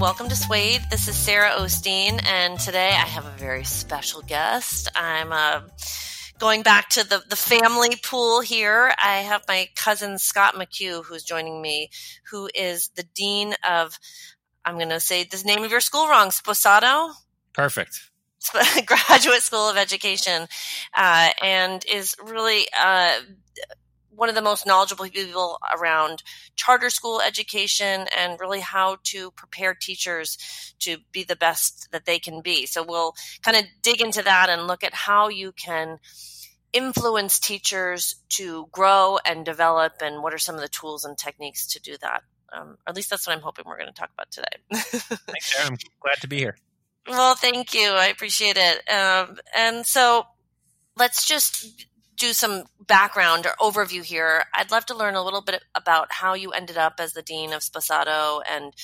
Welcome to Swade. This is Sarah Osteen, and today I have a very special guest. I'm uh, going back to the, the family pool here. I have my cousin Scott McCue who's joining me, who is the dean of, I'm going to say the name of your school wrong, Sposato? Perfect. Graduate School of Education, uh, and is really uh, one of the most knowledgeable people around charter school education and really how to prepare teachers to be the best that they can be. So we'll kind of dig into that and look at how you can influence teachers to grow and develop and what are some of the tools and techniques to do that. Um, at least that's what I'm hoping we're going to talk about today. Thanks, Sarah. I'm glad to be here. Well, thank you. I appreciate it. Um, and so let's just do some background or overview here, I'd love to learn a little bit about how you ended up as the dean of Sposato and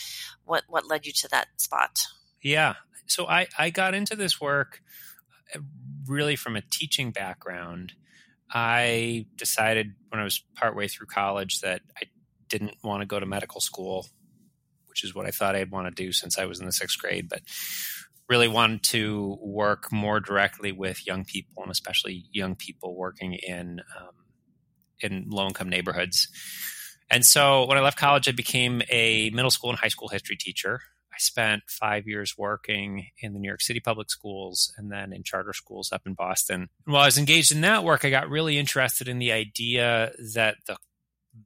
what what led you to that spot. Yeah, so I I got into this work uh, really from a teaching background. I decided when I was partway through college that I didn't want to go to medical school, which is what I thought I'd want to do since I was in the sixth grade. But really wanted to work more directly with young people and especially young people working in um, in low income neighborhoods. And so when I left college, I became a middle school and high school history teacher. I spent five years working in the New York City public schools and then in charter schools up in Boston. And while I was engaged in that work, I got really interested in the idea that the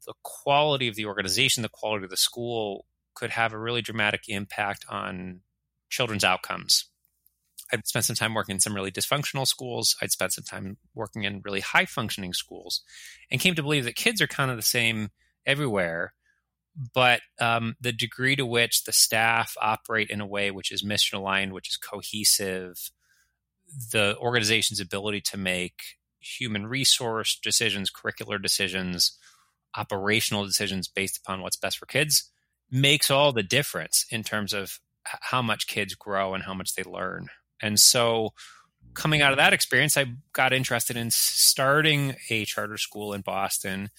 the quality of the organization, the quality of the school could have a really dramatic impact on children's outcomes. I'd spent some time working in some really dysfunctional schools. I'd spent some time working in really high functioning schools and came to believe that kids are kind of the same everywhere. But um, the degree to which the staff operate in a way which is mission aligned, which is cohesive, the organization's ability to make human resource decisions, curricular decisions, operational decisions based upon what's best for kids makes all the difference in terms of how much kids grow and how much they learn. And so coming out of that experience, I got interested in starting a charter school in Boston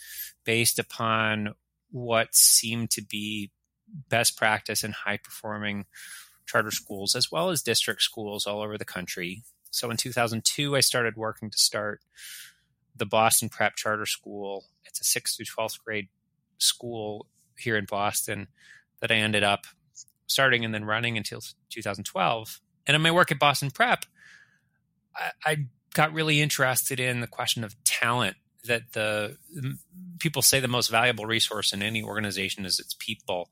based upon what seemed to be best practice in high performing charter schools as well as district schools all over the country. So in 2002, I started working to start the Boston Prep Charter School. It's a 6th through 12th grade school here in Boston that I ended up starting and then running until 2012. And in my work at Boston Prep, I, I got really interested in the question of talent. That the people say the most valuable resource in any organization is its people.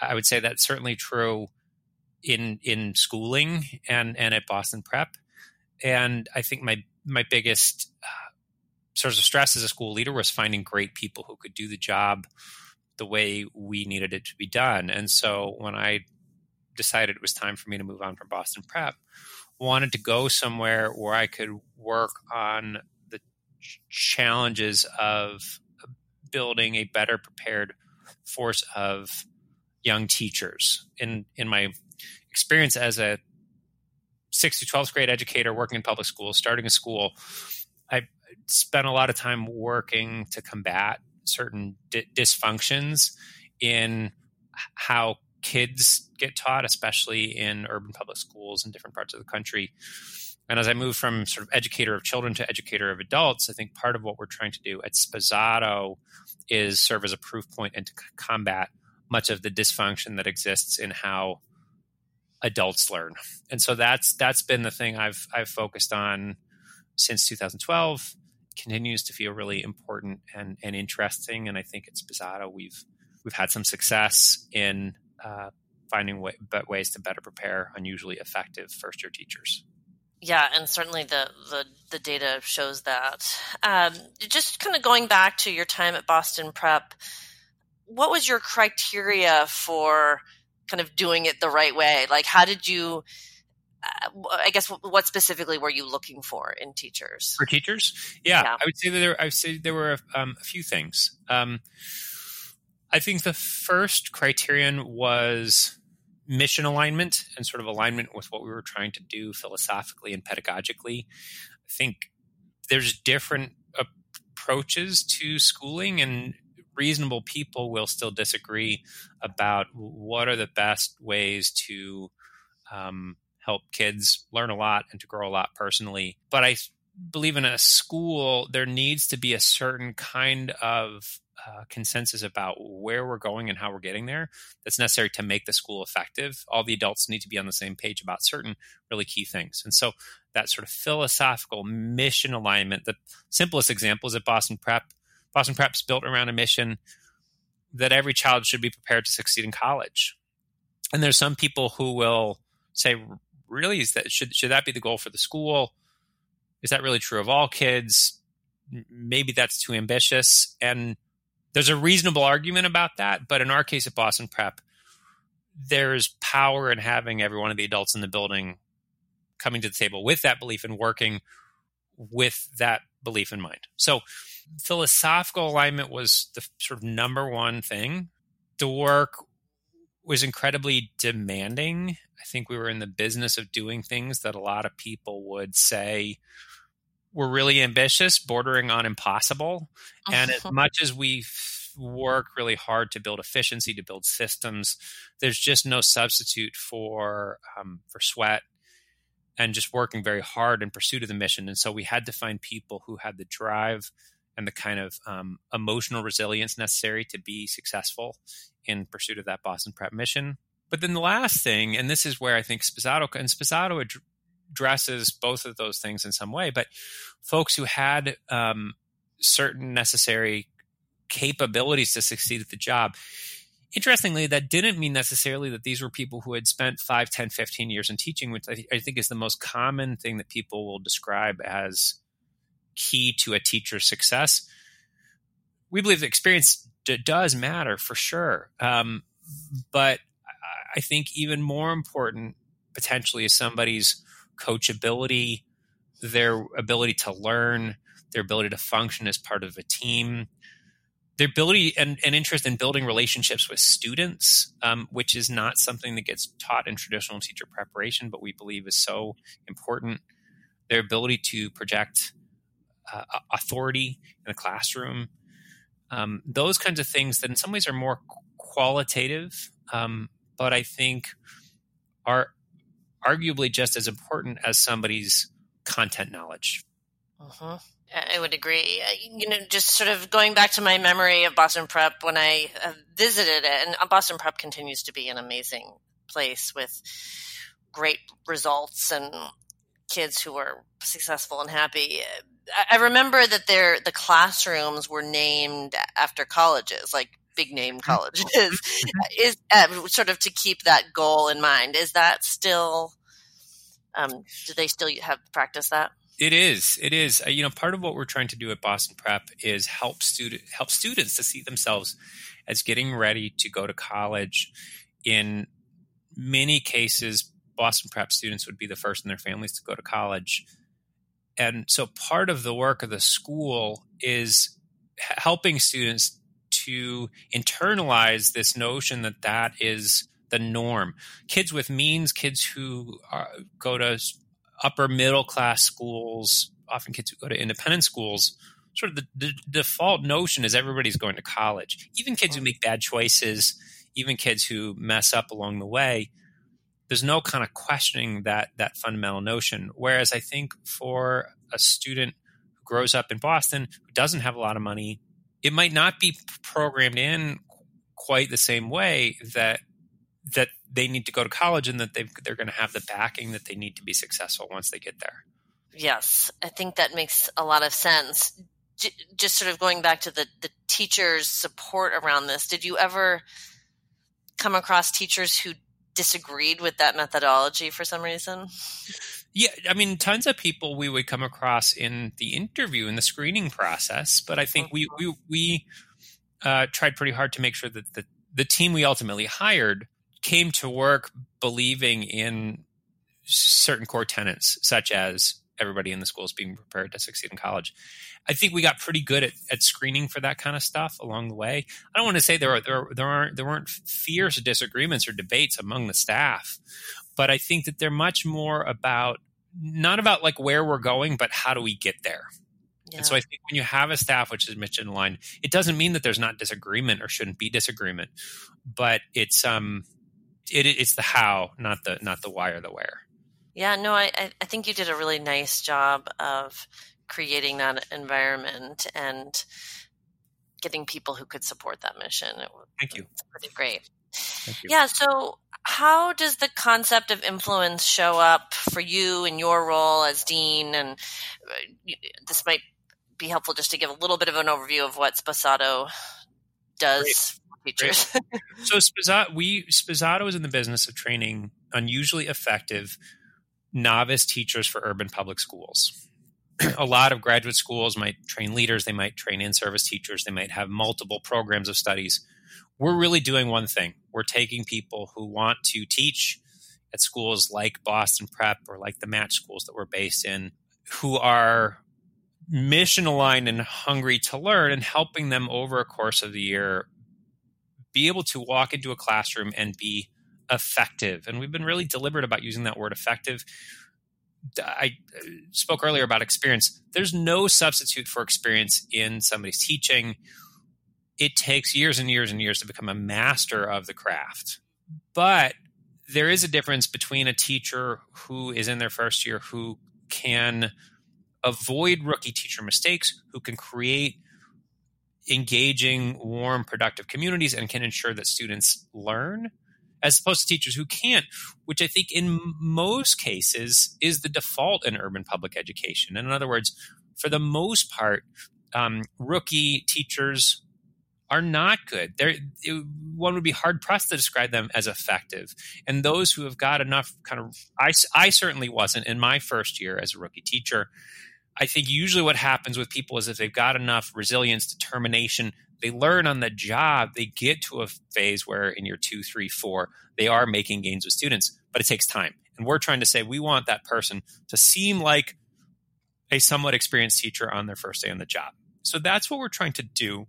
I would say that's certainly true in in schooling and and at Boston Prep. And I think my my biggest uh, source of stress as a school leader was finding great people who could do the job the way we needed it to be done. And so when I decided it was time for me to move on from Boston Prep, wanted to go somewhere where I could work on the challenges of building a better prepared force of young teachers. In in my experience as a 6th to 12th grade educator working in public schools, starting a school, I spent a lot of time working to combat certain di- dysfunctions in how kids get taught, especially in urban public schools in different parts of the country. And as I move from sort of educator of children to educator of adults, I think part of what we're trying to do at Sposato is serve as a proof point and to combat much of the dysfunction that exists in how adults learn. And so that's that's been the thing I've I've focused on since 2012. Continues to feel really important and, and interesting. And I think at Sposato we've we've had some success in uh, finding way, but ways to better prepare unusually effective first year teachers. Yeah, and certainly the the, the data shows that. Um, just kind of going back to your time at Boston Prep, what was your criteria for kind of doing it the right way? Like, how did you? Uh, I guess what specifically were you looking for in teachers? For teachers, yeah, yeah. I would say that there. I would say there were um, a few things. Um, I think the first criterion was mission alignment and sort of alignment with what we were trying to do philosophically and pedagogically. I think there's different approaches to schooling and reasonable people will still disagree about what are the best ways to um, help kids learn a lot and to grow a lot personally. But I believe in a school, there needs to be a certain kind of uh, consensus about where we're going and how we're getting there that's necessary to make the school effective. All the adults need to be on the same page about certain really key things. And so that sort of philosophical mission alignment, the simplest example is at Boston Prep. Boston Prep's built around a mission that every child should be prepared to succeed in college. And there's some people who will say, really, is that should should that be the goal for the school? Is that really true of all kids? Maybe that's too ambitious. And there's a reasonable argument about that. But in our case at Boston Prep, there's power in having every one of the adults in the building coming to the table with that belief and working with that belief in mind. So philosophical alignment was the sort of number one thing. The work was incredibly demanding. I think we were in the business of doing things that a lot of people would say were really ambitious, bordering on impossible. And as much as we work really hard to build efficiency, to build systems, there's just no substitute for um, for sweat and just working very hard in pursuit of the mission. And so we had to find people who had the drive and the kind of um, emotional resilience necessary to be successful in pursuit of that Boston Prep mission. But then the last thing, and this is where I think Sposato and Sposato ad- addresses both of those things in some way, but folks who had um, certain necessary capabilities to succeed at the job. Interestingly, that didn't mean necessarily that these were people who had spent 5, 10, 15 years in teaching, which I, th- I think is the most common thing that people will describe as key to a teacher's success. We believe the experience d- does matter for sure. Um, but I think even more important potentially is somebody's coachability, their ability to learn, their ability to function as part of a team, their ability and, and interest in building relationships with students, um, which is not something that gets taught in traditional teacher preparation, but we believe is so important. Their ability to project uh, authority in the classroom, um, those kinds of things that in some ways are more qualitative, um, but I think are arguably just as important as somebody's content knowledge. Uh-huh. I would agree. You know, just sort of going back to my memory of Boston Prep when I uh, visited it, and uh, Boston Prep continues to be an amazing place with great results and kids who are successful and happy. I remember that their the classrooms were named after colleges, like big name mm-hmm. colleges. Mm-hmm. is uh, sort of to keep that goal in mind. Is that still? Um, do they still have practice that? It is. It is. Uh, you know, part of what we're trying to do at Boston Prep is help student help students to see themselves as getting ready to go to college. In many cases, Boston Prep students would be the first in their families to go to college. And so part of the work of the school is helping students to internalize this notion that that is the norm. Kids with means, kids who are, go to upper middle class schools, often kids who go to independent schools, sort of the, the, default notion is everybody's going to college. Even kids who mm-hmm. make bad choices, even kids who mess up along the way, there's no kind of questioning that that fundamental notion. Whereas I think for a student who grows up in Boston who doesn't have a lot of money, it might not be programmed in quite the same way that that they need to go to college and that they they're going to have the backing that they need to be successful once they get there. Yes, I think that makes a lot of sense. J- just sort of going back to the the teachers' support around this, did you ever come across teachers who disagreed with that methodology for some reason? Yeah, I mean, tons of people we would come across in the interview in the screening process, but I think we we we uh, tried pretty hard to make sure that the the team we ultimately hired came to work believing in certain core tenets, such as everybody in the school is being prepared to succeed in college. I think we got pretty good at, at screening for that kind of stuff along the way. I don't want to say there are, there there aren't there weren't fierce disagreements or debates among the staff, but I think that they're much more about not about like where we're going, but how do we get there. Yeah. And so I think when you have a staff which is mission aligned, it doesn't mean that there's not disagreement or shouldn't be disagreement, but it's um it, it's the how, not the not the why or the where. Yeah, no, I I think you did a really nice job of creating that environment and getting people who could support that mission. It Thank you. It's pretty great. Yeah. So, how does the concept of influence show up for you in your role as dean? And uh, this might be helpful just to give a little bit of an overview of what Sposato does Great. teachers. Great. so, Sposato, we Sposato is in the business of training unusually effective novice teachers for urban public schools. a lot of graduate schools might train leaders, they might train in service teachers, they might have multiple programs of studies. We're really doing one thing we're taking people who want to teach at schools like Boston Prep or like the match schools that we're based in, who are mission aligned and hungry to learn, and helping them over a course of the year be able to walk into a classroom and be effective. And we've been really deliberate about using that word effective. I uh, spoke earlier about experience. There's no substitute for experience in somebody's teaching it takes years and years and years to become a master of the craft. But there is a difference between a teacher who is in their first year who can avoid rookie teacher mistakes, who can create engaging, warm, productive communities and can ensure that students learn, as opposed to teachers who can't, which I think in most cases is the default in urban public education. And in other words, for the most part, um, rookie teachers are not good. It, one would be hard pressed to describe them as effective. And those who have got enough kind of, I, I certainly wasn't in my first year as a rookie teacher. I think usually what happens with people is if they've got enough resilience, determination, they learn on the job, they get to a phase where in year two, three, four, they are making gains with students, but it takes time. And we're trying to say we want that person to seem like a somewhat experienced teacher on their first day on the job. So that's what we're trying to do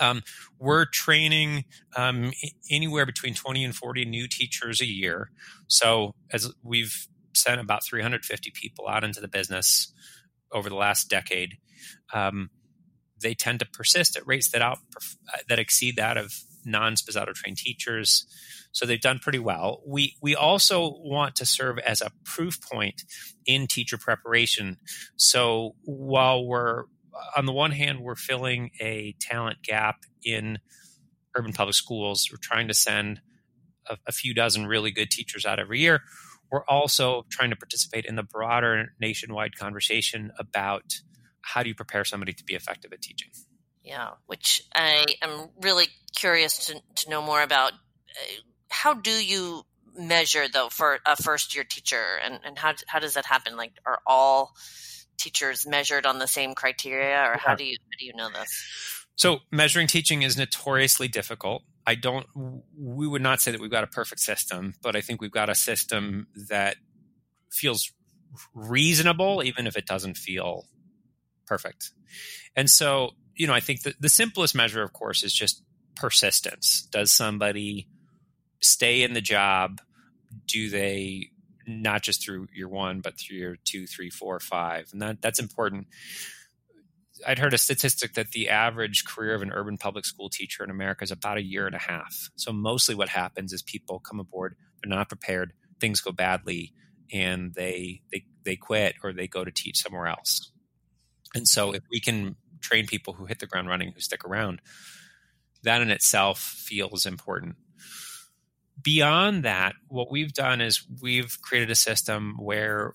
um, we're training um, anywhere between 20 and 40 new teachers a year. So, as we've sent about 350 people out into the business over the last decade, um, they tend to persist at rates that out that exceed that of non-Sposato trained teachers. So they've done pretty well. We we also want to serve as a proof point in teacher preparation. So while we're on the one hand, we're filling a talent gap in urban public schools. We're trying to send a, a, few dozen really good teachers out every year. We're also trying to participate in the broader nationwide conversation about how do you prepare somebody to be effective at teaching. Yeah, which I am really curious to, to know more about. Uh, how do you measure though for a first year teacher, and, and how how does that happen? Like, are all teachers measured on the same criteria, or how do you how do you know this? So measuring teaching is notoriously difficult. I don't. We would not say that we've got a perfect system, but I think we've got a system that feels reasonable, even if it doesn't feel perfect. And so, you know, I think that the simplest measure, of course, is just persistence. Does somebody stay in the job? Do they not just through year one, but through year two, three, four, five. And that, that's important. I'd heard a statistic that the average career of an urban public school teacher in America is about a year and a half. So mostly what happens is people come aboard, they're not prepared, things go badly, and they they they quit or they go to teach somewhere else. And so if we can train people who hit the ground running who stick around, that in itself feels important beyond that, what we've done is we've created a system where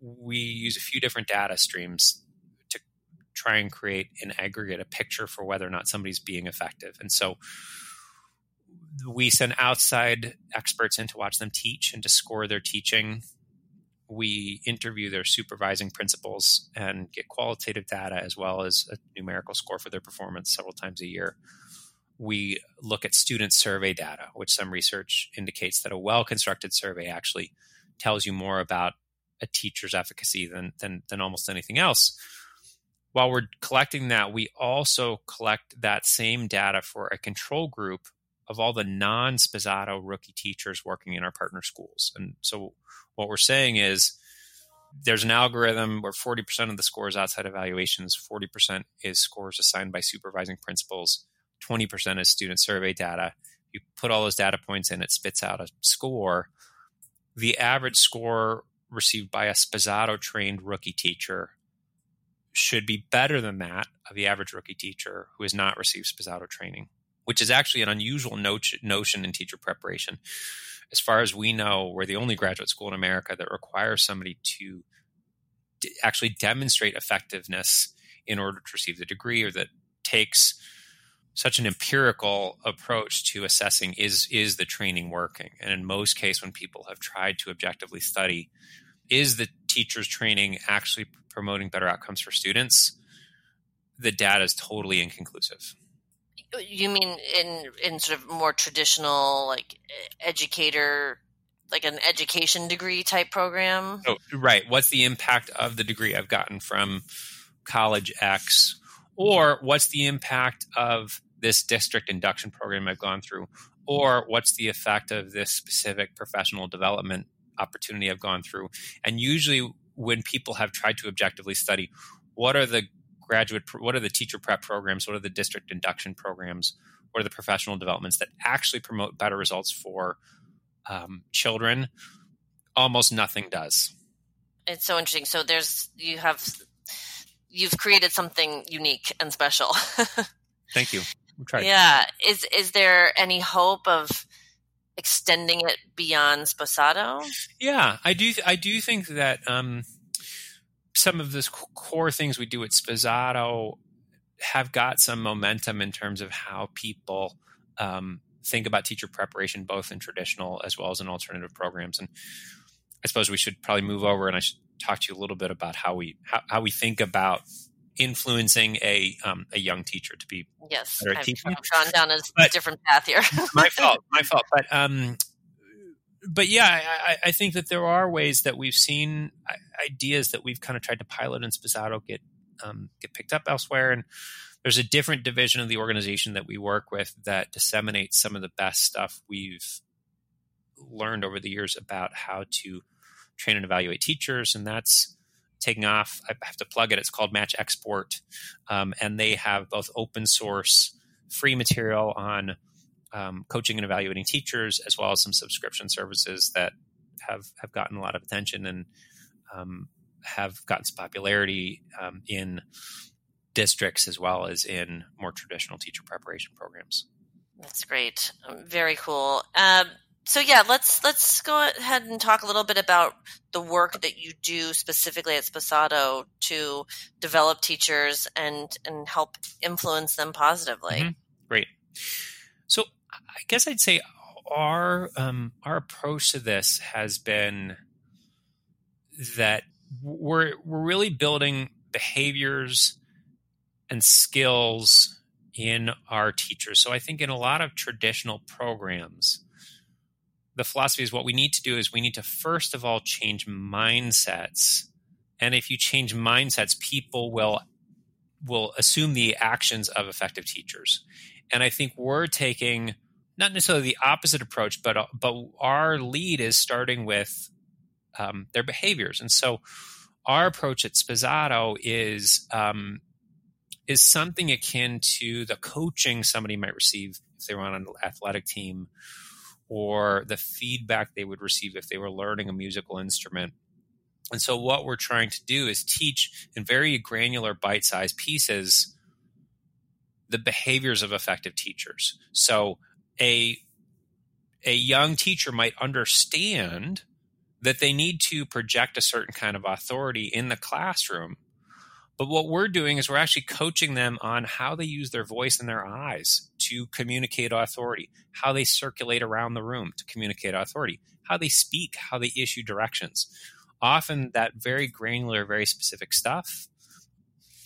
we use a few different data streams to try and create an aggregate, a picture for whether or not somebody's being effective. And so we send outside experts in to watch them teach and to score their teaching. We interview their supervising principals and get qualitative data as well as a numerical score for their performance several times a year we look at student survey data, which some research indicates that a well constructed survey actually tells you more about a teacher's efficacy than, than, than almost anything else. While we're collecting that, we also collect that same data for a control group of all the non Sposato rookie teachers working in our partner schools. And so what we're saying is there's an algorithm where 40% of the scores outside evaluations, 40% is scores assigned by supervising principals, 20% is student survey data. You put all those data points in, it spits out a score. The average score received by a Sposato trained rookie teacher should be better than that of the average rookie teacher who has not received Sposato training, which is actually an unusual notion in teacher preparation. As far as we know, we're the only graduate school in America that requires somebody to actually demonstrate effectiveness in order to receive the degree or that takes such an empirical approach to assessing is is the training working? And in most cases when people have tried to objectively study is the teacher's training actually promoting better outcomes for students? The data is totally inconclusive. You mean in in sort of more traditional like educator like an education degree type program? Oh, right. What's the impact of the degree i've gotten from college x or what's the impact of this district induction program I've gone through, or what's the effect of this specific professional development opportunity I've gone through. And usually, when people have tried to objectively study, what are the graduate, what are the teacher prep programs, what are the district induction programs, what are the professional developments that actually promote better results for um, children? Almost nothing does. It's so interesting. So there's you have you've created something unique and special. Thank you. Yeah. Is is there any hope of extending it beyond Sposato? Yeah, I do. I do think that um, some of the core things we do at Sposato have got some momentum in terms of how people um, think about teacher preparation, both in traditional as well as in alternative programs. And I suppose we should probably move over and I should talk to you a little bit about how we how, how we think about influencing a um, a young teacher to be yes, better at I've, teaching. I've gone down a but, different path here. my fault, my fault. But um, but yeah, I, I, think that there are ways that we've seen ideas that we've kind of tried to pilot in Sposato get um, get picked up elsewhere, and there's a different division of the organization that we work with that disseminates some of the best stuff we've learned over the years about how to train and evaluate teachers, and that's taking off. I have to plug it. It's called Match Export, um, and they have both open source free material on um, coaching and evaluating teachers, as well as some subscription services that have have gotten a lot of attention and um, have gotten some popularity um, in districts as well as in more traditional teacher preparation programs. That's great. Very cool. So yeah, let's let's go ahead and talk a little bit about the work that you do specifically at Sposato to develop teachers and and help influence them positively. Mm-hmm. Great. So I guess I'd say our um, our approach to this has been that we're we're really building behaviors and skills in our teachers. So I think in a lot of traditional programs the philosophy is what we need to do is we need to first of all change mindsets. And if you change mindsets, people will will assume the actions of effective teachers. And I think we're taking not necessarily the opposite approach, but but our lead is starting with um, their behaviors. And so our approach at Sposato is um, is something akin to the coaching somebody might receive if they were on an athletic team or the feedback they would receive if they were learning a musical instrument. And so, what we're trying to do is teach in very granular, bite sized pieces the behaviors of effective teachers. So, a, a young teacher might understand that they need to project a certain kind of authority in the classroom but what we're doing is we're actually coaching them on how they use their voice and their eyes to communicate authority, how they circulate around the room to communicate authority, how they speak, how they issue directions. Often that very granular, very specific stuff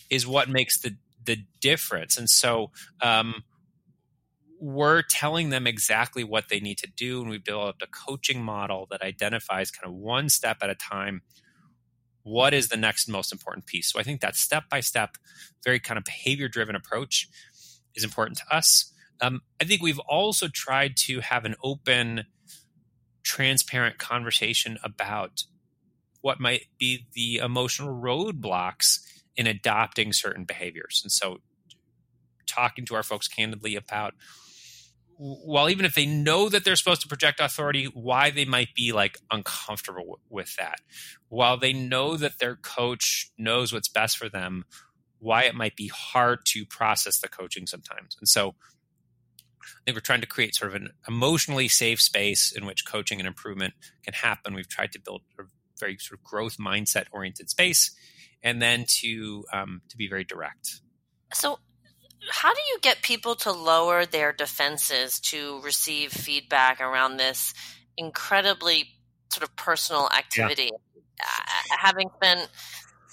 is what makes the the difference. And so um, we're telling them exactly what they need to do, and we built a coaching model that identifies kind of one step at a time what is the next most important piece so i think that step by step very kind of behavior driven approach is important to us um, i think we've also tried to have an open transparent conversation about what might be the emotional roadblocks in adopting certain behaviors. And so, talking to our folks candidly about while even if they know that they're supposed to project authority, why they might be like uncomfortable w- with that. While they know that their coach knows what's best for them, why it might be hard to process the coaching sometimes. And so I think we're trying to create sort of an emotionally safe space in which coaching and improvement can happen. We've tried to build a very sort of growth mindset oriented space and then to um, to be very direct. So how do you get people to lower their defenses to receive feedback around this incredibly sort of personal activity? Yeah. Uh, having spent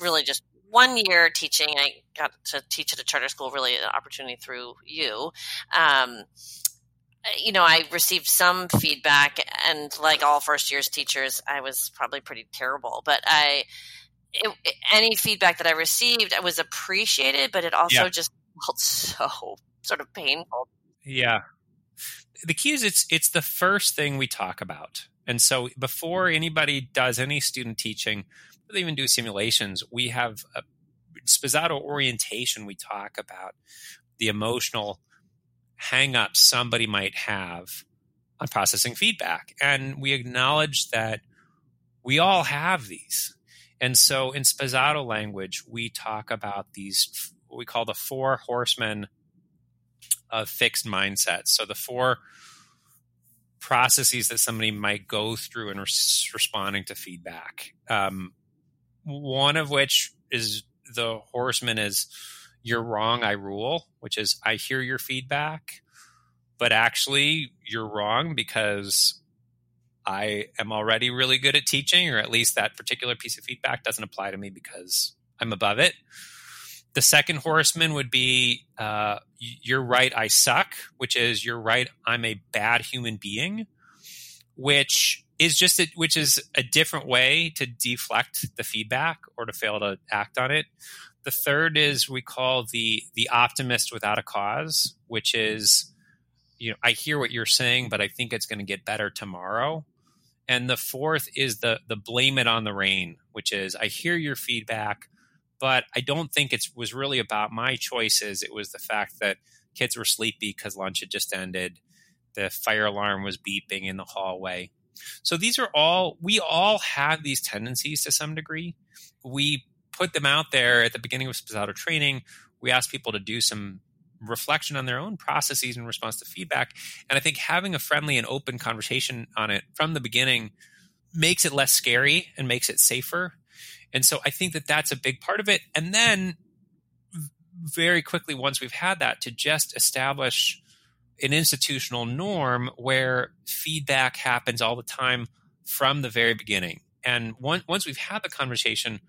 really just one year teaching, I got to teach at a charter school, really an opportunity through you. Um, you know, I received some feedback, and like all first years teachers, I was probably pretty terrible. But I, it, any feedback that I received, I was appreciated, but it also yeah. just felt so sort of painful. Yeah. The key is it's it's the first thing we talk about. And so before anybody does any student teaching, they even do simulations, we have a orientation. We talk about the emotional hangups somebody might have on processing feedback. And we acknowledge that we all have these. And so in Sposato language, we talk about these what we call the four horsemen of fixed mindsets. So the four processes that somebody might go through in res- responding to feedback. Um, one of which is the horseman is you're wrong, I rule, which is I hear your feedback, but actually you're wrong because I am already really good at teaching, or at least that particular piece of feedback doesn't apply to me because I'm above it. The second horseman would be uh, you're right, I suck, which is you're right, I'm a bad human being, which is just a, which is a different way to deflect the feedback or to fail to act on it. The third is we call the the optimist without a cause, which is you know I hear what you're saying, but I think it's going to get better tomorrow. And the fourth is the the blame it on the rain, which is I hear your feedback, but I don't think it was really about my choices. It was the fact that kids were sleepy because lunch had just ended. The fire alarm was beeping in the hallway. So these are all, we all have these tendencies to some degree. We put them out there at the beginning of Sposato training. We ask people to do some reflection on their own processes in response to feedback. And I think having a friendly and open conversation on it from the beginning makes it less scary and makes it safer and so I think that that's a big part of it. And then very quickly, once we've had that, to just establish an institutional norm where feedback happens all the time from the very beginning. And one, once we've had the conversation,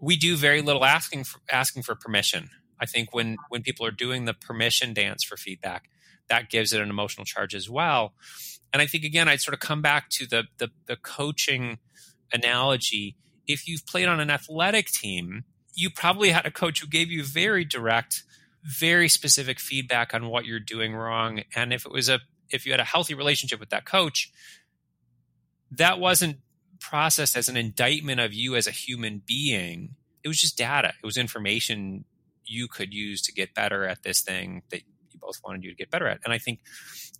we do very little asking for, asking for permission. I think when when people are doing the permission dance for feedback, that gives it an emotional charge as well. And I think again, I'd sort of come back to the the, the coaching analogy if you've played on an athletic team, you probably had a coach who gave you very direct, very specific feedback on what you're doing wrong. And if it was a if you had a healthy relationship with that coach, that wasn't processed as an indictment of you as a human being. It was just data. It was information you could use to get better at this thing that you both wanted you to get better at. And I think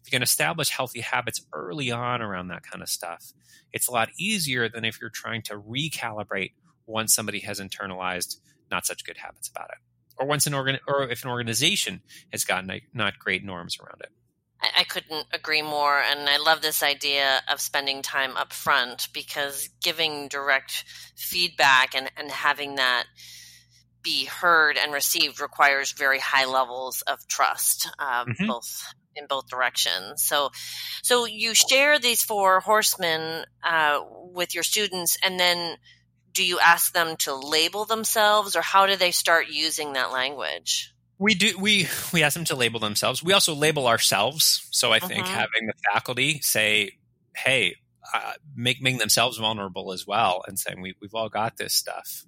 if you can establish healthy habits early on around that kind of stuff, it's a lot easier than if you're trying to recalibrate once somebody has internalized not such good habits about it or once an organ or if an organization has gotten not great norms around it I couldn't agree more. And I love this idea of spending time up front because giving direct feedback and, and having that be heard and received requires very high levels of trust, uh, mm-hmm. both in both directions. So, so you share these four horsemen uh, with your students, and then do you ask them to label themselves, or how do they start using that language? We do. We we ask them to label themselves. We also label ourselves. So I think mm-hmm. having the faculty say, "Hey," uh, make, making themselves vulnerable as well, and saying, "We we've all got this stuff."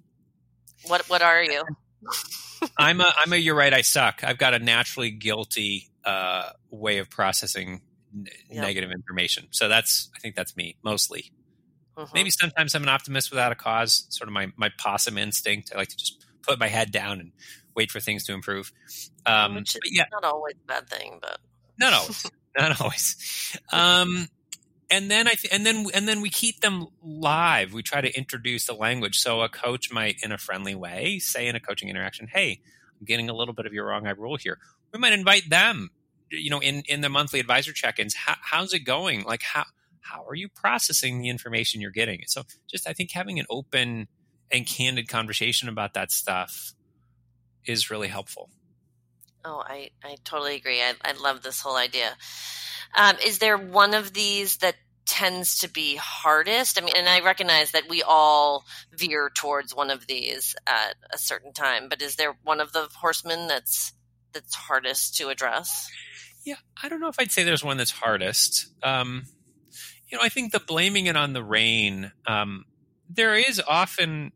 What what are you? I'm a I'm a you're right. I suck. I've got a naturally guilty uh, way of processing n- yep. negative information. So that's I think that's me mostly. Mm-hmm. Maybe sometimes I'm an optimist without a cause, sort of my, my possum instinct. I like to just put my head down and wait for things to improve. Um, Which is yeah. not always a bad thing, but not always, not always. Um, and then I th- and then and then we keep them live. We try to introduce the language. So a coach might, in a friendly way, say in a coaching interaction, "Hey, I'm getting a little bit of you're wrong I rule here." We might invite them, you know, in in the monthly advisor check-ins. How, how's it going? Like how how are you processing the information you're getting? So just I think having an open and candid conversation about that stuff is really helpful. Oh, I, I totally agree. I, I love this whole idea. Um, is there one of these that tends to be hardest? I mean, and I recognize that we all veer towards one of these at a certain time, but is there one of the horsemen that's that's hardest to address? Yeah, I don't know if I'd say there's one that's hardest. Um, you know, I think the blaming it on the rain. Um, there is often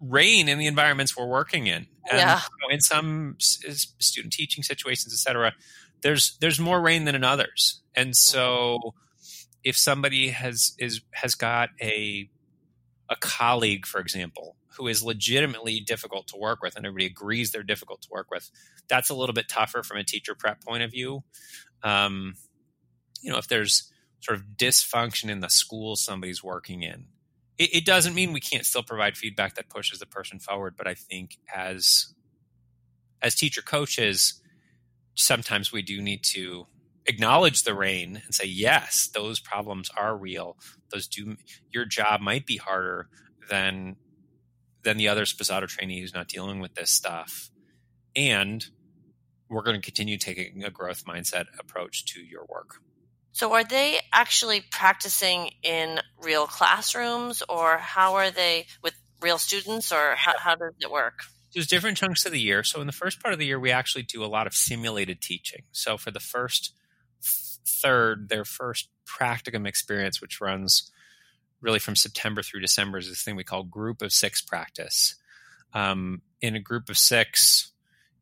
rain in the environments we're working in. And, yeah. You know, in some student teaching situations, et cetera, there's there's more rain than in others, and mm-hmm. so if somebody has is has got a a colleague, for example, who is legitimately difficult to work with, and everybody agrees they're difficult to work with, that's a little bit tougher from a teacher prep point of view. Um, you know, if there's sort of dysfunction in the school somebody's working in, it, it doesn't mean we can't still provide feedback that pushes the person forward. But I think as as teacher coaches, sometimes we do need to acknowledge the rain and say yes those problems are real. Those do your job might be harder than than the other Sposato trainee who's not dealing with this stuff. And we're going to continue taking a growth mindset approach to your work. So are they actually practicing in real classrooms or how are they with real students or how, how does it work there's different chunks of the year. So in the first part of the year, we actually do a lot of simulated teaching. So for the first third, their first practicum experience, which runs really from September through December, is this thing we call group of six practice. Um, in a group of six,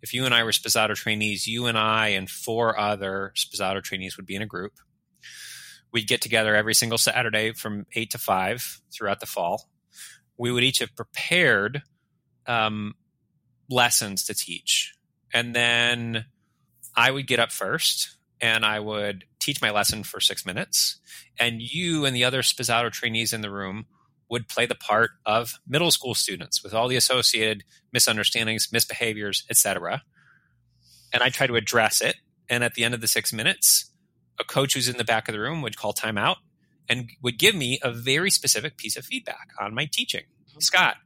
if you and I were Sposato trainees, you and I and four other Sposato trainees would be in a group. We'd get together every single Saturday from eight to five throughout the fall. We would each have prepared um, lessons to teach. And then I would get up first and I would teach my lesson for six minutes. And you and the other Sposato trainees in the room would play the part of middle school students with all the associated misunderstandings, misbehaviors, etc. And I try to address it. And at the end of the six minutes, a coach who's in the back of the room would call timeout and would give me a very specific piece of feedback on my teaching. Scott,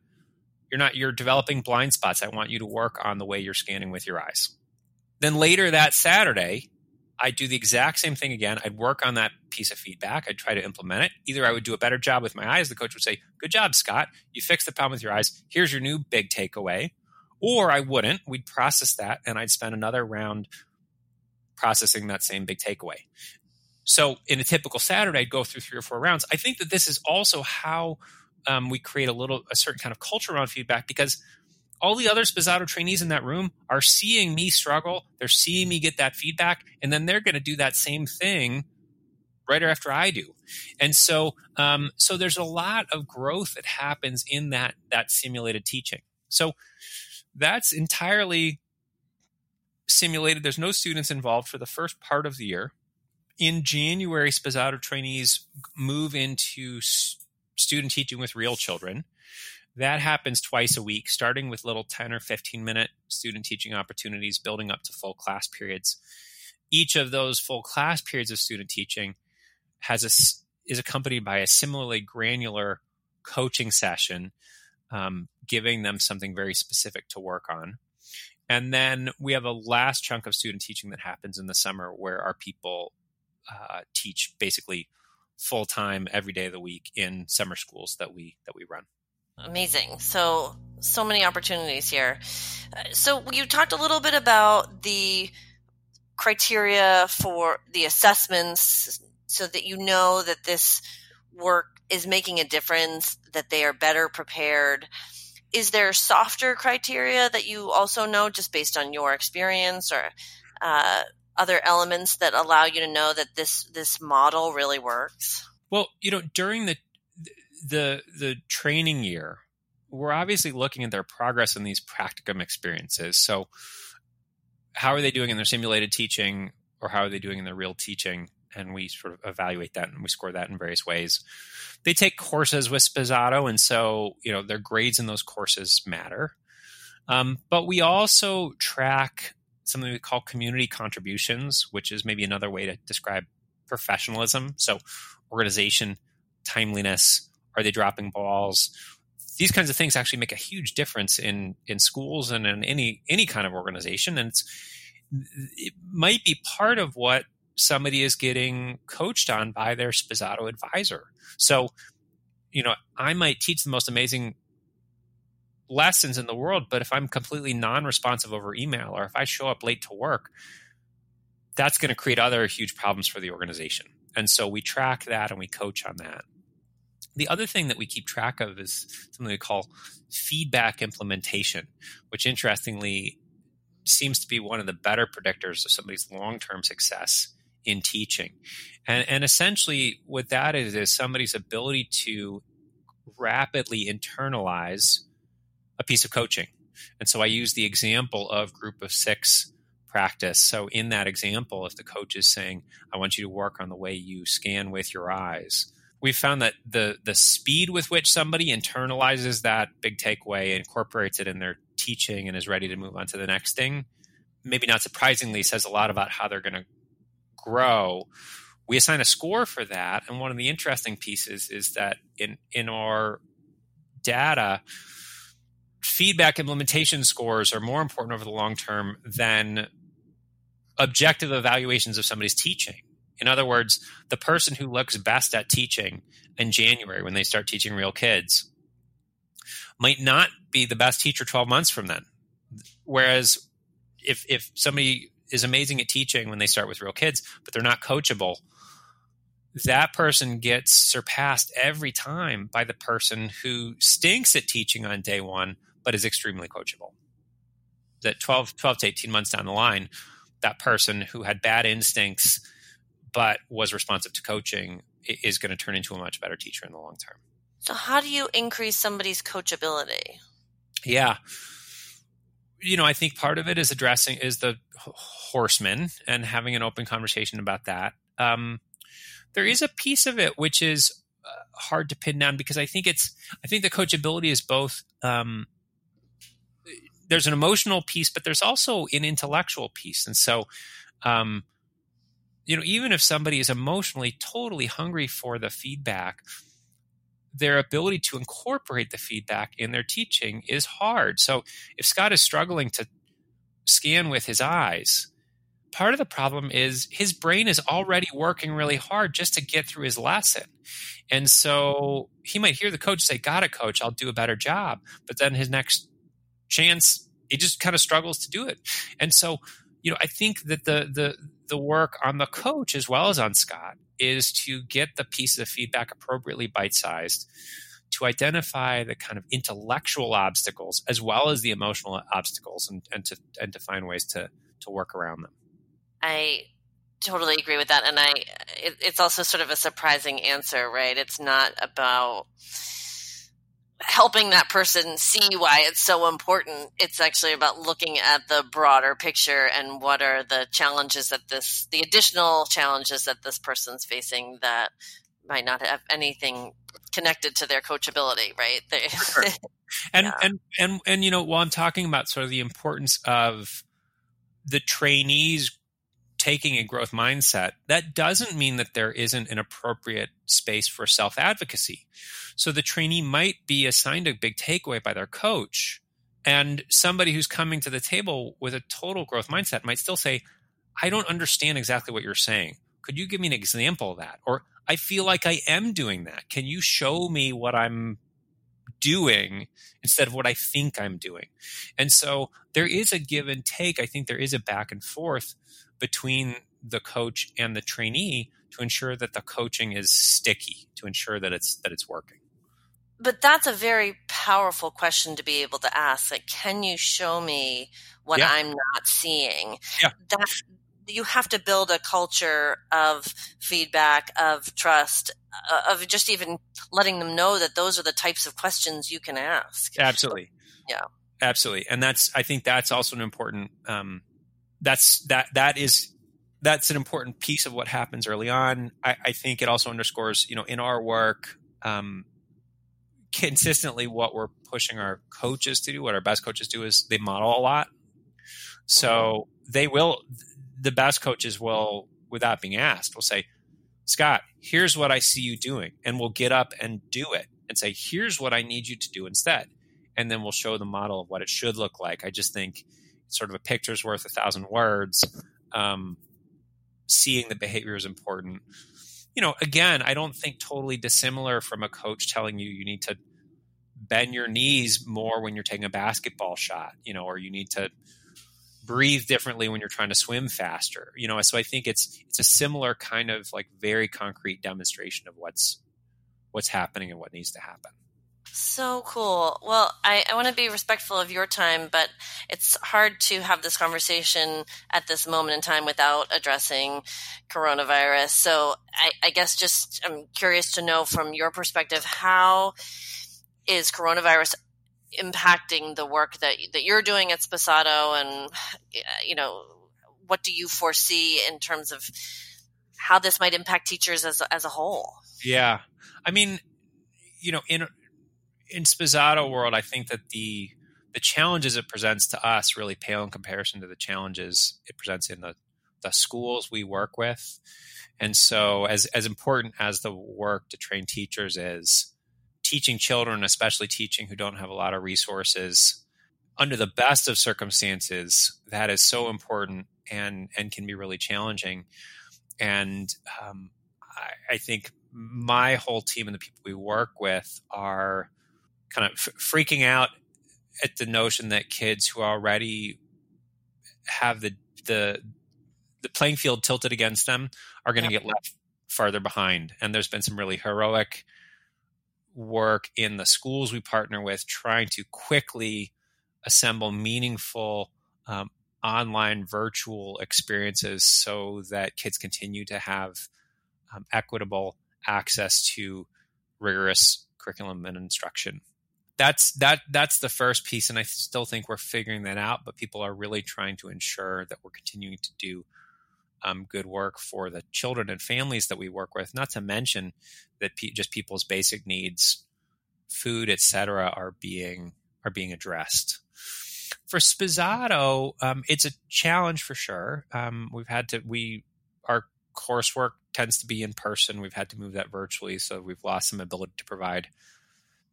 you're not you're developing blind spots. I want you to work on the way you're scanning with your eyes. Then later that Saturday, I'd do the exact same thing again. I'd work on that piece of feedback. I'd try to implement it. Either I would do a better job with my eyes. The coach would say, Good job, Scott. You fixed the problem with your eyes. Here's your new big takeaway. Or I wouldn't. We'd process that and I'd spend another round processing that same big takeaway. So in a typical Saturday, I'd go through three or four rounds. I think that this is also how um, we create a little a certain kind of culture around feedback because all the other Sposato trainees in that room are seeing me struggle. They're seeing me get that feedback, and then they're going to do that same thing right after I do. And so, um, so there's a lot of growth that happens in that that simulated teaching. So that's entirely simulated. There's no students involved for the first part of the year. In January, Sposato trainees move into student teaching with real children. That happens twice a week, starting with little 10 or 15 minute student teaching opportunities, building up to full class periods. Each of those full class periods of student teaching has a, is accompanied by a similarly granular coaching session, um, giving them something very specific to work on. And then we have a last chunk of student teaching that happens in the summer where our people uh, teach basically full time every day of the week in summer schools that we that we run. Amazing. So so many opportunities here. So you talked a little bit about the criteria for the assessments so that you know that this work is making a difference, that they are better prepared. Is there softer criteria that you also know just based on your experience or uh, other elements that allow you to know that this this model really works? Well, you know, during the the the training year, we're obviously looking at their progress in these practicum experiences. So, how are they doing in their simulated teaching, or how are they doing in their real teaching? And we sort of evaluate that and we score that in various ways. They take courses with Sposato, and so you know their grades in those courses matter. Um, but we also track something we call community contributions, which is maybe another way to describe professionalism. So, organization, timeliness, are they dropping balls? These kinds of things actually make a huge difference in in schools and in any any kind of organization, and it's it might be part of what somebody is getting coached on by their Sposato advisor. So, you know, I might teach the most amazing lessons in the world, but if I'm completely non-responsive over email or if I show up late to work, that's going to create other huge problems for the organization. And so we track that and we coach on that. The other thing that we keep track of is something we call feedback implementation, which interestingly seems to be one of the better predictors of somebody's long-term success in teaching. And, and essentially what that is is somebody's ability to rapidly internalize a piece of coaching. And so I use the example of group of six practice. So in that example, if the coach is saying, I want you to work on the way you scan with your eyes, we've found that the the speed with which somebody internalizes that big takeaway, incorporates it in their teaching and is ready to move on to the next thing, maybe not surprisingly says a lot about how they're going to grow. We assign a score for that. And one of the interesting pieces is that in in our data, feedback implementation scores are more important over the long term than objective evaluations of somebody's teaching. In other words, the person who looks best at teaching in January when they start teaching real kids might not be the best teacher 12 months from then. Whereas if if somebody is amazing at teaching when they start with real kids, but they're not coachable, that person gets surpassed every time by the person who stinks at teaching on day one, but is extremely coachable. That 12, 12 to 18 months down the line, that person who had bad instincts but was responsive to coaching is going to turn into a much better teacher in the long term. So, how do you increase somebody's coachability? Yeah. You know, I think part of it is addressing is the horseman and having an open conversation about that. Um, there is a piece of it which is uh, hard to pin down because I think it's I think the coachability is both um, there's an emotional piece, but there's also an intellectual piece. And so, um, you know, even if somebody is emotionally totally hungry for the feedback, their ability to incorporate the feedback in their teaching is hard. So if Scott is struggling to scan with his eyes, part of the problem is his brain is already working really hard just to get through his lesson. And so he might hear the coach say, Got it, coach, I'll do a better job. But then his next chance, it just kind of struggles to do it. And so, you know, I think that the the the work on the coach as well as on Scott is to get the pieces of feedback appropriately bite sized, to identify the kind of intellectual obstacles as well as the emotional obstacles, and, and to and to find ways to to work around them. I totally agree with that, and I it, it's also sort of a surprising answer, right? It's not about helping that person see why it's so important. It's actually about looking at the broader picture and what are the challenges that this, the additional challenges that this person's facing that might not have anything connected to their coachability, right? They, sure. and, yeah. and, and, and, you know, while I'm talking about sort of the importance of the trainees taking a growth mindset, that doesn't mean that there isn't an appropriate space for self advocacy. So the trainee might be assigned a big takeaway by their coach, and somebody who's coming to the table with a total growth mindset might still say, I don't understand exactly what you're saying. Could you give me an example of that? Or I feel like I am doing that. Can you show me what I'm doing instead of what I think I'm doing? And so there is a give and take. I think there is a back and forth between the coach and the trainee to ensure that the coaching is sticky, to ensure that it's that it's working. But that's a very powerful question to be able to ask. Like, can you show me what yeah. I'm not seeing? Yeah. That you have to build a culture of feedback, of trust, uh, of just even letting them know that those are the types of questions you can ask. Absolutely. Yeah. Absolutely. And that's, I think that's also an important, um, that's, that, that is, that's an important piece of what happens early on. I, I think it also underscores, you know, in our work, um, consistently what we're pushing our coaches to do, what our best coaches do is they model a lot. So mm-hmm. they will, the best coaches will, without being asked, will say, Scott, here's what I see you doing. And we'll get up and do it and say, here's what I need you to do instead. And then we'll show the model of what it should look like. I just think sort of a picture's worth a thousand words. Um, seeing the behavior is important. You know, again, I don't think totally dissimilar from a coach telling you you need to bend your knees more when you're taking a basketball shot, you know, or you need to breathe differently when you're trying to swim faster you know? So i think it's it's a similar kind of like very concrete demonstration of what's what's happening and what needs to happen so cool. Well, I, I want to be respectful of your time, but it's hard to have this conversation at this moment in time without addressing coronavirus. So I, I guess just I'm curious to know from your perspective how is coronavirus impacting the work that that you're doing at Sposato, and you know, what do you foresee in terms of how this might impact teachers as as a whole? Yeah, I mean, you know, in in Sposato world, I think that the the challenges it presents to us really pale in comparison to the challenges it presents in the the schools we work with. And so, as as important as the work to train teachers is, teaching children, especially teaching who don't have a lot of resources, under the best of circumstances, that is so important and and can be really challenging. And um, I, I, think my whole team and the people we work with are kind of f- freaking out at the notion that kids who already have the the the playing field tilted against them are going to get left farther behind. And there's been some really heroic work in the schools we partner with trying to quickly assemble meaningful um, online virtual experiences so that kids continue to have um, equitable access to rigorous curriculum and instruction that's that that's the first piece and i still think we're figuring that out but people are really trying to ensure that we're continuing to do um, good work for the children and families that we work with. Not to mention that pe- just people's basic needs, food, etc., are being are being addressed. For Sposato, um, it's a challenge for sure. Um, we've had to we our coursework tends to be in person. We've had to move that virtually, so we've lost some ability to provide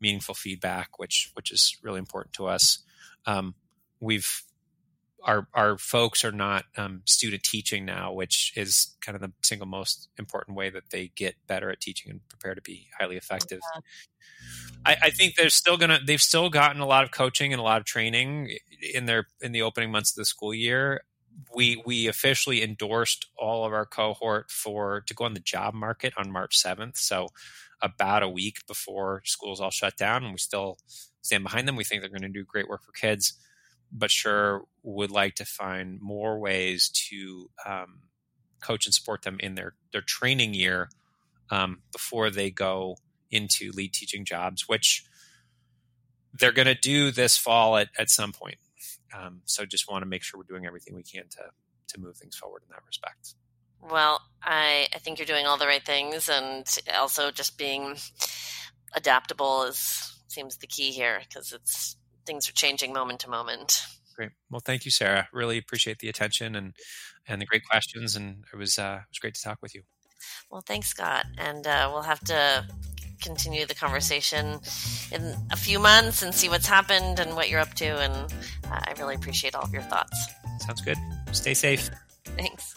meaningful feedback, which which is really important to us. Um, we've our our folks are not um, student teaching now, which is kind of the single most important way that they get better at teaching and prepare to be highly effective. Yeah. I, I, think they're still gonna they've still gotten a lot of coaching and a lot of training in their in the opening months of the school year. We we officially endorsed all of our cohort for to go on the job market on March seventh. So about a week before schools all shut down, and we still stand behind them. We think they're going to do great work for kids but sure would like to find more ways to um, coach and support them in their their training year um, before they go into lead teaching jobs, which they're going to do this fall at, at some point. Um, so just want to make sure we're doing everything we can to to move things forward in that respect. Well, I, I think you're doing all the right things, and also just being adaptable is seems the key here because it's things are changing moment to moment. Great. Well, thank you, Sarah. Really appreciate the attention and and the great questions, and it was uh, it was great to talk with you. Well, thanks, Scott, and uh, we'll have to continue the conversation in a few months and see what's happened and what you're up to. And uh, I really appreciate all of your thoughts. Sounds good. Stay safe. Thanks.